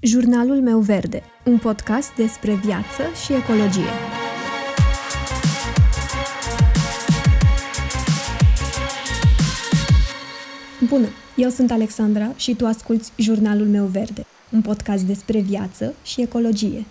Jurnalul meu verde, un podcast despre viață și ecologie. Bună, eu sunt Alexandra și tu asculți Jurnalul meu verde, un podcast despre viață și ecologie.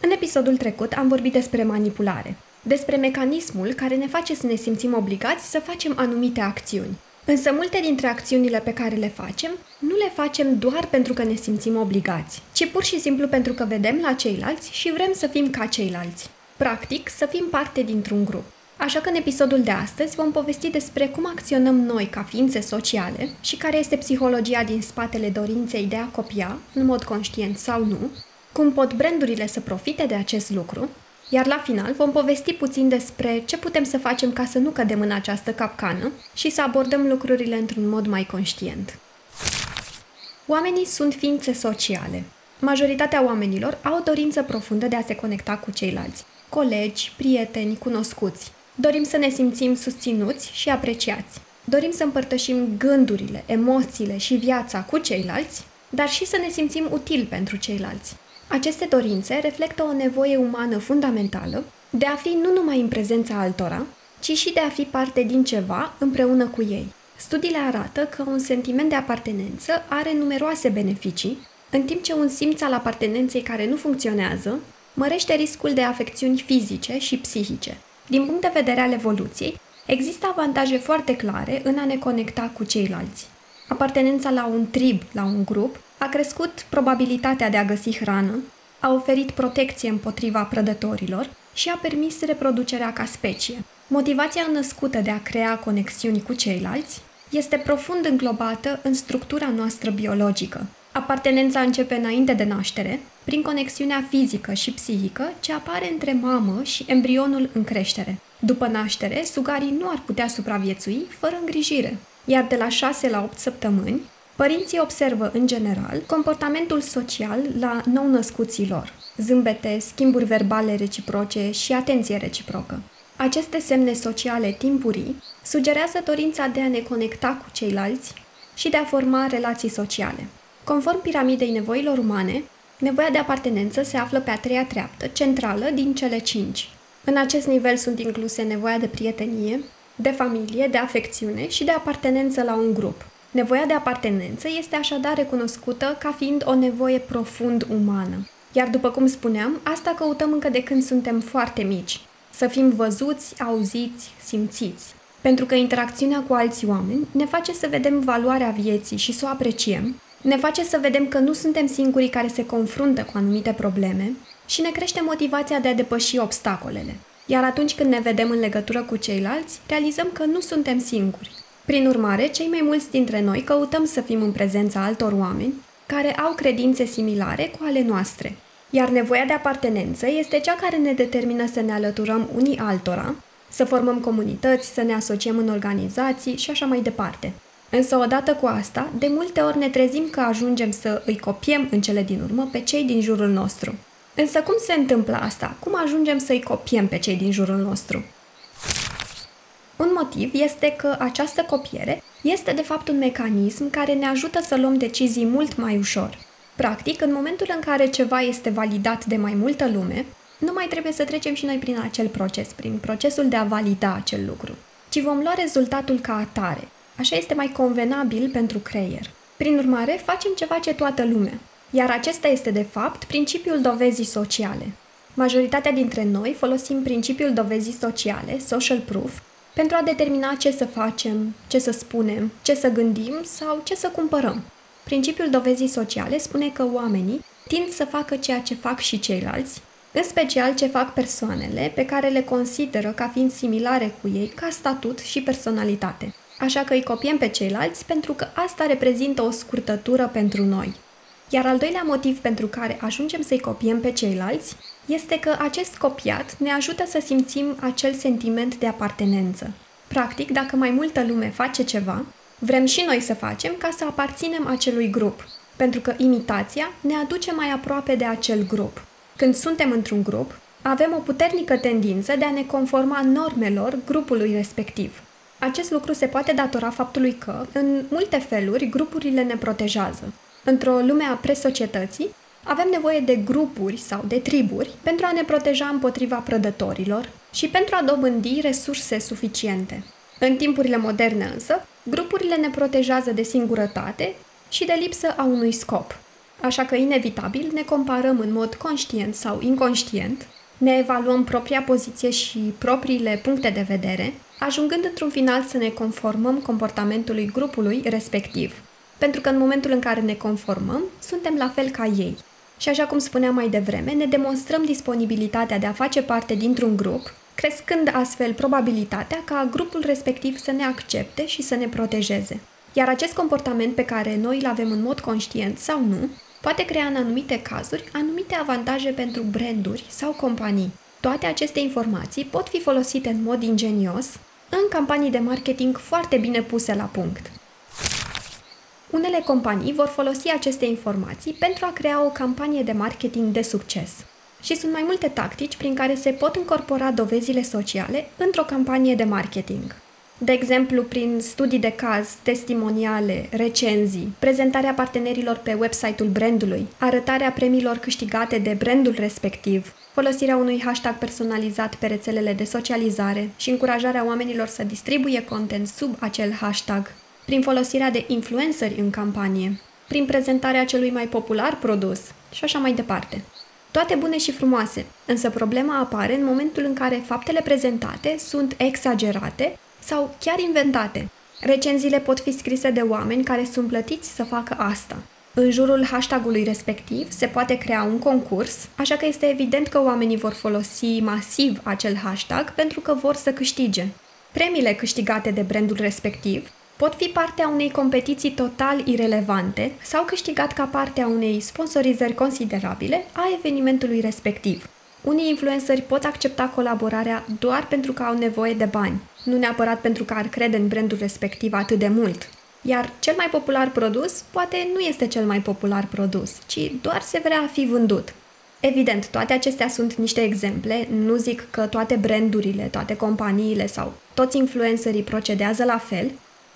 În episodul trecut am vorbit despre manipulare, despre mecanismul care ne face să ne simțim obligați să facem anumite acțiuni. Însă multe dintre acțiunile pe care le facem, nu le facem doar pentru că ne simțim obligați, ci pur și simplu pentru că vedem la ceilalți și vrem să fim ca ceilalți. Practic, să fim parte dintr-un grup. Așa că în episodul de astăzi vom povesti despre cum acționăm noi ca ființe sociale și care este psihologia din spatele dorinței de a copia, în mod conștient sau nu, cum pot brandurile să profite de acest lucru iar la final vom povesti puțin despre ce putem să facem ca să nu cădem în această capcană și să abordăm lucrurile într-un mod mai conștient. Oamenii sunt ființe sociale. Majoritatea oamenilor au o dorință profundă de a se conecta cu ceilalți, colegi, prieteni, cunoscuți. Dorim să ne simțim susținuți și apreciați. Dorim să împărtășim gândurile, emoțiile și viața cu ceilalți, dar și să ne simțim utili pentru ceilalți. Aceste dorințe reflectă o nevoie umană fundamentală de a fi nu numai în prezența altora, ci și de a fi parte din ceva împreună cu ei. Studiile arată că un sentiment de apartenență are numeroase beneficii, în timp ce un simț al apartenenței care nu funcționează mărește riscul de afecțiuni fizice și psihice. Din punct de vedere al evoluției, există avantaje foarte clare în a ne conecta cu ceilalți. Apartenența la un trib, la un grup, a crescut probabilitatea de a găsi hrană, a oferit protecție împotriva prădătorilor și a permis reproducerea ca specie. Motivația născută de a crea conexiuni cu ceilalți este profund înglobată în structura noastră biologică. Apartenența începe înainte de naștere, prin conexiunea fizică și psihică ce apare între mamă și embrionul în creștere. După naștere, sugarii nu ar putea supraviețui fără îngrijire, iar de la 6 la 8 săptămâni, Părinții observă, în general, comportamentul social la nou-născuților, zâmbete, schimburi verbale reciproce și atenție reciprocă. Aceste semne sociale timpurii sugerează dorința de a ne conecta cu ceilalți și de a forma relații sociale. Conform piramidei nevoilor umane, nevoia de apartenență se află pe a treia treaptă, centrală din cele cinci. În acest nivel sunt incluse nevoia de prietenie, de familie, de afecțiune și de apartenență la un grup. Nevoia de apartenență este așadar recunoscută ca fiind o nevoie profund umană. Iar după cum spuneam, asta căutăm încă de când suntem foarte mici. Să fim văzuți, auziți, simțiți. Pentru că interacțiunea cu alți oameni ne face să vedem valoarea vieții și să o apreciem, ne face să vedem că nu suntem singurii care se confruntă cu anumite probleme și ne crește motivația de a depăși obstacolele. Iar atunci când ne vedem în legătură cu ceilalți, realizăm că nu suntem singuri, prin urmare, cei mai mulți dintre noi căutăm să fim în prezența altor oameni care au credințe similare cu ale noastre, iar nevoia de apartenență este cea care ne determină să ne alăturăm unii altora, să formăm comunități, să ne asociem în organizații și așa mai departe. Însă, odată cu asta, de multe ori ne trezim că ajungem să îi copiem în cele din urmă pe cei din jurul nostru. Însă cum se întâmplă asta? Cum ajungem să îi copiem pe cei din jurul nostru? Un motiv este că această copiere este de fapt un mecanism care ne ajută să luăm decizii mult mai ușor. Practic, în momentul în care ceva este validat de mai multă lume, nu mai trebuie să trecem și noi prin acel proces, prin procesul de a valida acel lucru, ci vom lua rezultatul ca atare. Așa este mai convenabil pentru creier. Prin urmare, facem ceva ce toată lumea. Iar acesta este, de fapt, principiul dovezii sociale. Majoritatea dintre noi folosim principiul dovezii sociale, social proof, pentru a determina ce să facem, ce să spunem, ce să gândim sau ce să cumpărăm. Principiul dovezii sociale spune că oamenii tind să facă ceea ce fac și ceilalți, în special ce fac persoanele pe care le consideră ca fiind similare cu ei ca statut și personalitate. Așa că îi copiem pe ceilalți pentru că asta reprezintă o scurtătură pentru noi. Iar al doilea motiv pentru care ajungem să-i copiem pe ceilalți este că acest copiat ne ajută să simțim acel sentiment de apartenență. Practic, dacă mai multă lume face ceva, vrem și noi să facem ca să aparținem acelui grup, pentru că imitația ne aduce mai aproape de acel grup. Când suntem într-un grup, avem o puternică tendință de a ne conforma normelor grupului respectiv. Acest lucru se poate datora faptului că, în multe feluri, grupurile ne protejează. Într-o lume a presocietății, avem nevoie de grupuri sau de triburi pentru a ne proteja împotriva prădătorilor și pentru a dobândi resurse suficiente. În timpurile moderne însă, grupurile ne protejează de singurătate și de lipsă a unui scop. Așa că, inevitabil, ne comparăm în mod conștient sau inconștient, ne evaluăm propria poziție și propriile puncte de vedere, ajungând într-un final să ne conformăm comportamentului grupului respectiv. Pentru că în momentul în care ne conformăm, suntem la fel ca ei. Și așa cum spuneam mai devreme, ne demonstrăm disponibilitatea de a face parte dintr-un grup, crescând astfel probabilitatea ca grupul respectiv să ne accepte și să ne protejeze. Iar acest comportament pe care noi îl avem în mod conștient sau nu, poate crea în anumite cazuri anumite avantaje pentru branduri sau companii. Toate aceste informații pot fi folosite în mod ingenios în campanii de marketing foarte bine puse la punct. Unele companii vor folosi aceste informații pentru a crea o campanie de marketing de succes. Și sunt mai multe tactici prin care se pot incorpora dovezile sociale într-o campanie de marketing. De exemplu, prin studii de caz, testimoniale, recenzii, prezentarea partenerilor pe website-ul brandului, arătarea premiilor câștigate de brandul respectiv, folosirea unui hashtag personalizat pe rețelele de socializare și încurajarea oamenilor să distribuie content sub acel hashtag, prin folosirea de influenceri în campanie, prin prezentarea celui mai popular produs și așa mai departe. Toate bune și frumoase, însă problema apare în momentul în care faptele prezentate sunt exagerate sau chiar inventate. Recenziile pot fi scrise de oameni care sunt plătiți să facă asta. În jurul hashtagului respectiv se poate crea un concurs, așa că este evident că oamenii vor folosi masiv acel hashtag pentru că vor să câștige. Premiile câștigate de brandul respectiv pot fi partea unei competiții total irelevante sau câștigat ca parte a unei sponsorizări considerabile a evenimentului respectiv. Unii influenceri pot accepta colaborarea doar pentru că au nevoie de bani, nu neapărat pentru că ar crede în brandul respectiv atât de mult. Iar cel mai popular produs poate nu este cel mai popular produs, ci doar se vrea a fi vândut. Evident, toate acestea sunt niște exemple, nu zic că toate brandurile, toate companiile sau toți influencerii procedează la fel,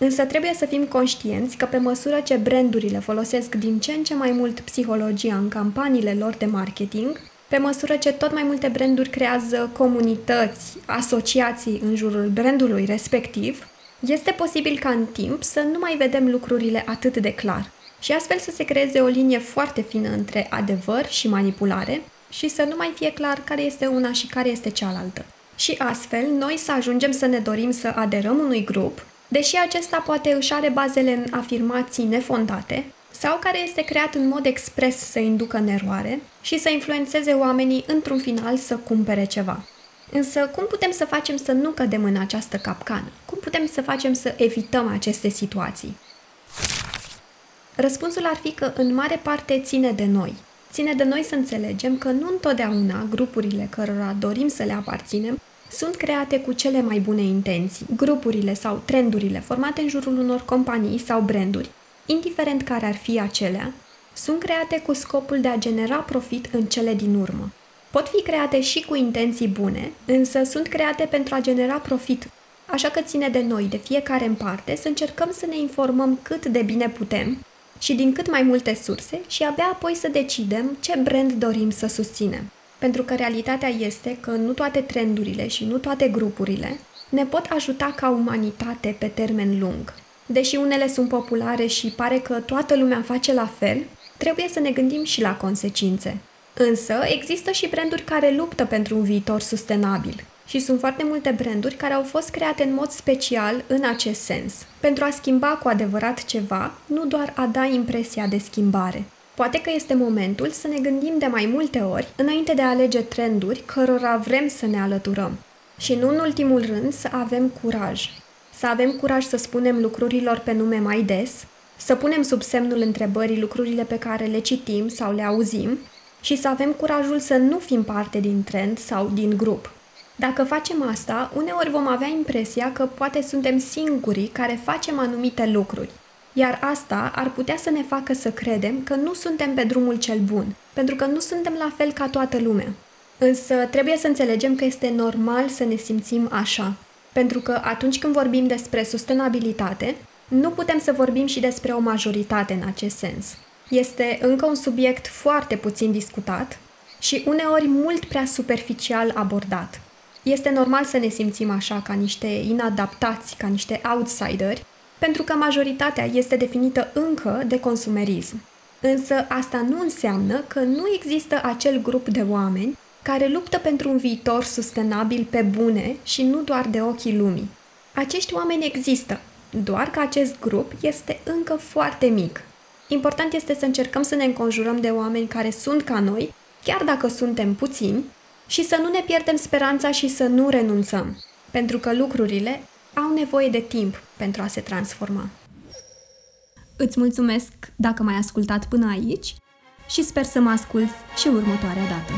însă trebuie să fim conștienți că pe măsură ce brandurile folosesc din ce în ce mai mult psihologia în campaniile lor de marketing, pe măsură ce tot mai multe branduri creează comunități, asociații în jurul brandului respectiv, este posibil ca în timp să nu mai vedem lucrurile atât de clar și astfel să se creeze o linie foarte fină între adevăr și manipulare și să nu mai fie clar care este una și care este cealaltă. Și astfel, noi să ajungem să ne dorim să aderăm unui grup, deși acesta poate își are bazele în afirmații nefondate, sau care este creat în mod expres să inducă în eroare și să influențeze oamenii într-un final să cumpere ceva. Însă, cum putem să facem să nu cădem în această capcană? Cum putem să facem să evităm aceste situații? Răspunsul ar fi că în mare parte ține de noi. Ține de noi să înțelegem că nu întotdeauna grupurile cărora dorim să le aparținem sunt create cu cele mai bune intenții. Grupurile sau trendurile formate în jurul unor companii sau branduri indiferent care ar fi acelea, sunt create cu scopul de a genera profit în cele din urmă. Pot fi create și cu intenții bune, însă sunt create pentru a genera profit, așa că ține de noi, de fiecare în parte, să încercăm să ne informăm cât de bine putem și din cât mai multe surse și abia apoi să decidem ce brand dorim să susținem. Pentru că realitatea este că nu toate trendurile și nu toate grupurile ne pot ajuta ca umanitate pe termen lung. Deși unele sunt populare și pare că toată lumea face la fel, trebuie să ne gândim și la consecințe. Însă, există și branduri care luptă pentru un viitor sustenabil. Și sunt foarte multe branduri care au fost create în mod special în acest sens, pentru a schimba cu adevărat ceva, nu doar a da impresia de schimbare. Poate că este momentul să ne gândim de mai multe ori, înainte de a alege trenduri cărora vrem să ne alăturăm. Și nu în ultimul rând să avem curaj, să avem curaj să spunem lucrurilor pe nume mai des, să punem sub semnul întrebării lucrurile pe care le citim sau le auzim și să avem curajul să nu fim parte din trend sau din grup. Dacă facem asta, uneori vom avea impresia că poate suntem singurii care facem anumite lucruri, iar asta ar putea să ne facă să credem că nu suntem pe drumul cel bun, pentru că nu suntem la fel ca toată lumea. Însă trebuie să înțelegem că este normal să ne simțim așa. Pentru că atunci când vorbim despre sustenabilitate, nu putem să vorbim și despre o majoritate în acest sens. Este încă un subiect foarte puțin discutat și uneori mult prea superficial abordat. Este normal să ne simțim așa ca niște inadaptați, ca niște outsideri, pentru că majoritatea este definită încă de consumerism. Însă asta nu înseamnă că nu există acel grup de oameni care luptă pentru un viitor sustenabil pe bune și nu doar de ochii lumii. Acești oameni există, doar că acest grup este încă foarte mic. Important este să încercăm să ne înconjurăm de oameni care sunt ca noi, chiar dacă suntem puțini, și să nu ne pierdem speranța și să nu renunțăm, pentru că lucrurile au nevoie de timp pentru a se transforma. Îți mulțumesc dacă m-ai ascultat până aici și sper să mă ascult și următoarea dată.